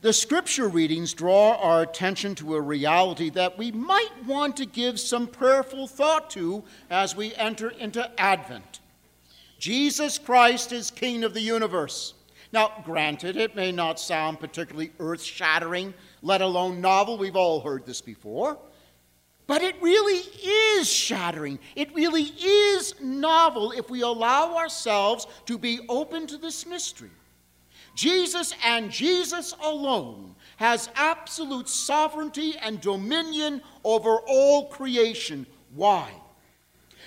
The scripture readings draw our attention to a reality that we might want to give some prayerful thought to as we enter into Advent. Jesus Christ is King of the universe. Now, granted, it may not sound particularly earth shattering, let alone novel. We've all heard this before. But it really is shattering. It really is novel if we allow ourselves to be open to this mystery. Jesus and Jesus alone has absolute sovereignty and dominion over all creation. Why?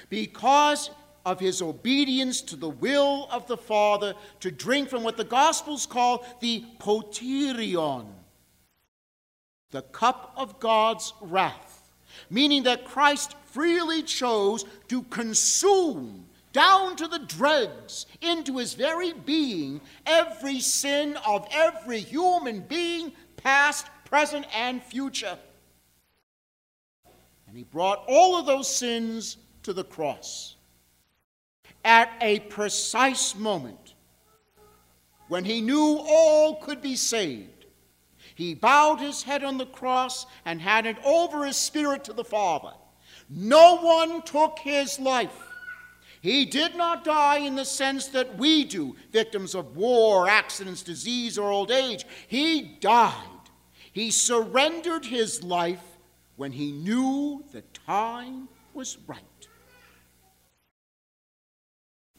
Because of his obedience to the will of the Father to drink from what the Gospels call the poterion, the cup of God's wrath, meaning that Christ freely chose to consume down to the dregs, into his very being, every sin of every human being, past, present, and future. And he brought all of those sins to the cross at a precise moment when he knew all could be saved. He bowed his head on the cross and handed over his spirit to the Father. No one took his life. He did not die in the sense that we do, victims of war, accidents, disease, or old age. He died. He surrendered his life when he knew the time was right.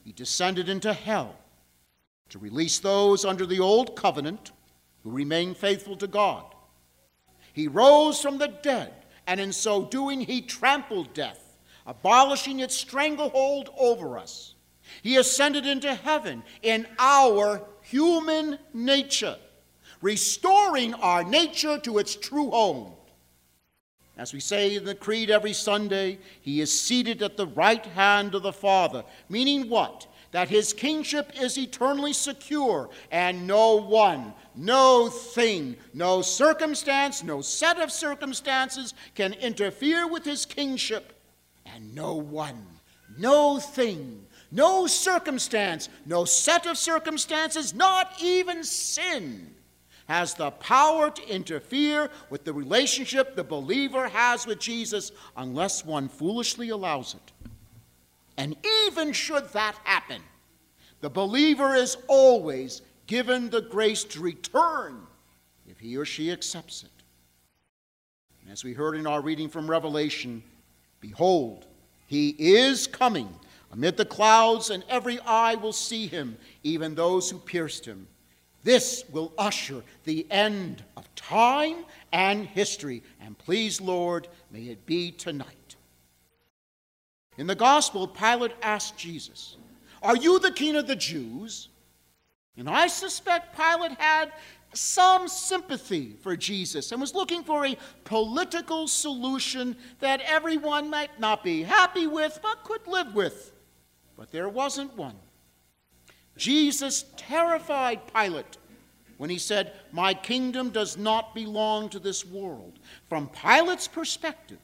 He descended into hell to release those under the old covenant who remain faithful to God. He rose from the dead, and in so doing, he trampled death abolishing its stranglehold over us. He ascended into heaven in our human nature, restoring our nature to its true home. As we say in the Creed every Sunday, he is seated at the right hand of the Father, meaning what? That his kingship is eternally secure, and no one, no thing, no circumstance, no set of circumstances can interfere with his kingship and no one, no thing, no circumstance, no set of circumstances, not even sin, has the power to interfere with the relationship the believer has with Jesus unless one foolishly allows it. And even should that happen, the believer is always given the grace to return if he or she accepts it. And as we heard in our reading from Revelation, Behold, he is coming amid the clouds, and every eye will see him, even those who pierced him. This will usher the end of time and history. And please, Lord, may it be tonight. In the gospel, Pilate asked Jesus, Are you the king of the Jews? And I suspect Pilate had some sympathy for Jesus and was looking for a political solution that everyone might not be happy with but could live with. But there wasn't one. Jesus terrified Pilate when he said, My kingdom does not belong to this world. From Pilate's perspective,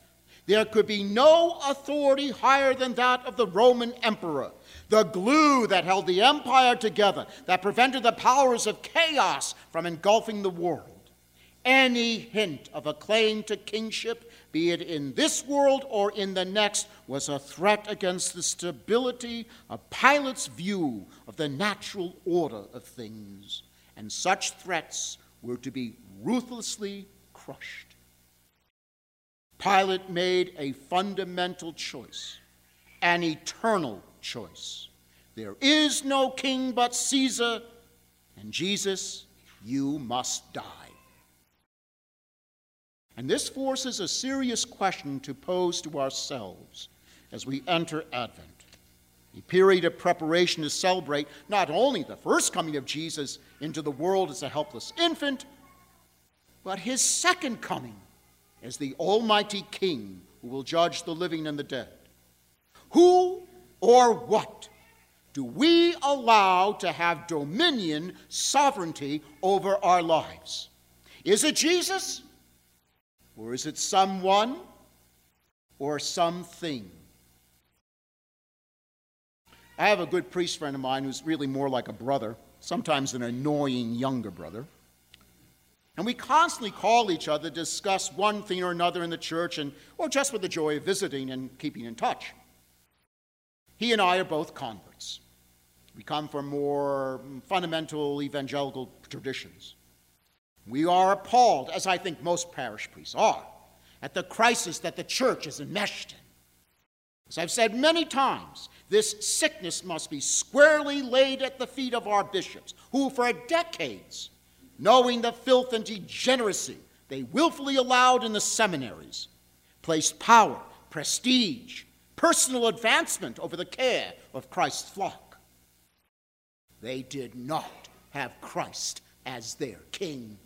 there could be no authority higher than that of the Roman emperor the glue that held the empire together, that prevented the powers of chaos from engulfing the world. Any hint of a claim to kingship, be it in this world or in the next, was a threat against the stability of Pilate's view of the natural order of things. And such threats were to be ruthlessly crushed. Pilate made a fundamental choice, an eternal choice. There is no king but Caesar, and Jesus, you must die. And this forces a serious question to pose to ourselves as we enter Advent, a period of preparation to celebrate not only the first coming of Jesus into the world as a helpless infant, but his second coming as the Almighty King who will judge the living and the dead. Who or what do we allow to have dominion, sovereignty over our lives? Is it Jesus? Or is it someone or something? I have a good priest friend of mine who's really more like a brother, sometimes an annoying younger brother. And we constantly call each other to discuss one thing or another in the church, and, or just with the joy of visiting and keeping in touch. He and I are both converts. We come from more fundamental evangelical traditions. We are appalled, as I think most parish priests are, at the crisis that the church is enmeshed in. As I've said many times, this sickness must be squarely laid at the feet of our bishops, who for decades knowing the filth and degeneracy they willfully allowed in the seminaries, placed power, prestige, personal advancement over the care of Christ's flock. They did not have Christ as their king.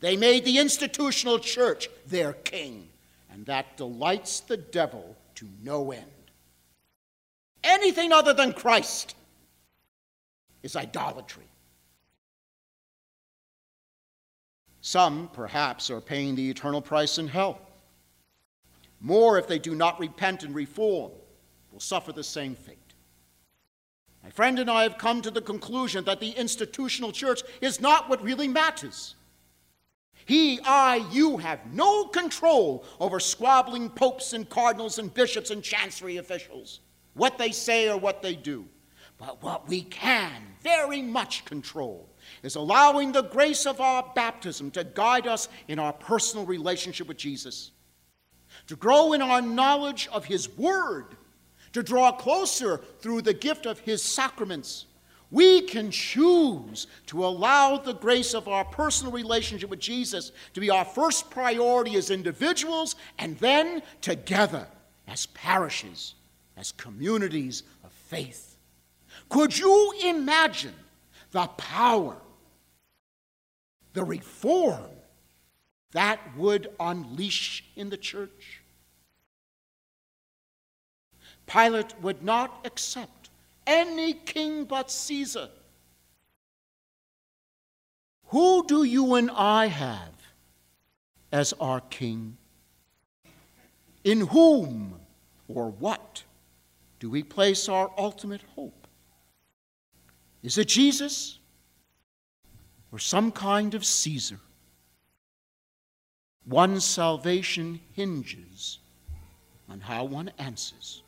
They made the institutional church their king, and that delights the devil to no end. Anything other than Christ is idolatry. Some, perhaps, are paying the eternal price in hell. More, if they do not repent and reform, will suffer the same fate. My friend and I have come to the conclusion that the institutional church is not what really matters. He, I, you have no control over squabbling popes and cardinals and bishops and chancery officials, what they say or what they do. But what we can very much control is allowing the grace of our baptism to guide us in our personal relationship with Jesus, to grow in our knowledge of His Word, to draw closer through the gift of His sacraments. We can choose to allow the grace of our personal relationship with Jesus to be our first priority as individuals and then together as parishes, as communities of faith. Could you imagine the power the reform that would unleash in the church. Pilate would not accept any king but Caesar. Who do you and I have as our king? In whom or what do we place our ultimate hope? Is it Jesus? or some kind of Caesar. One's salvation hinges on how one answers.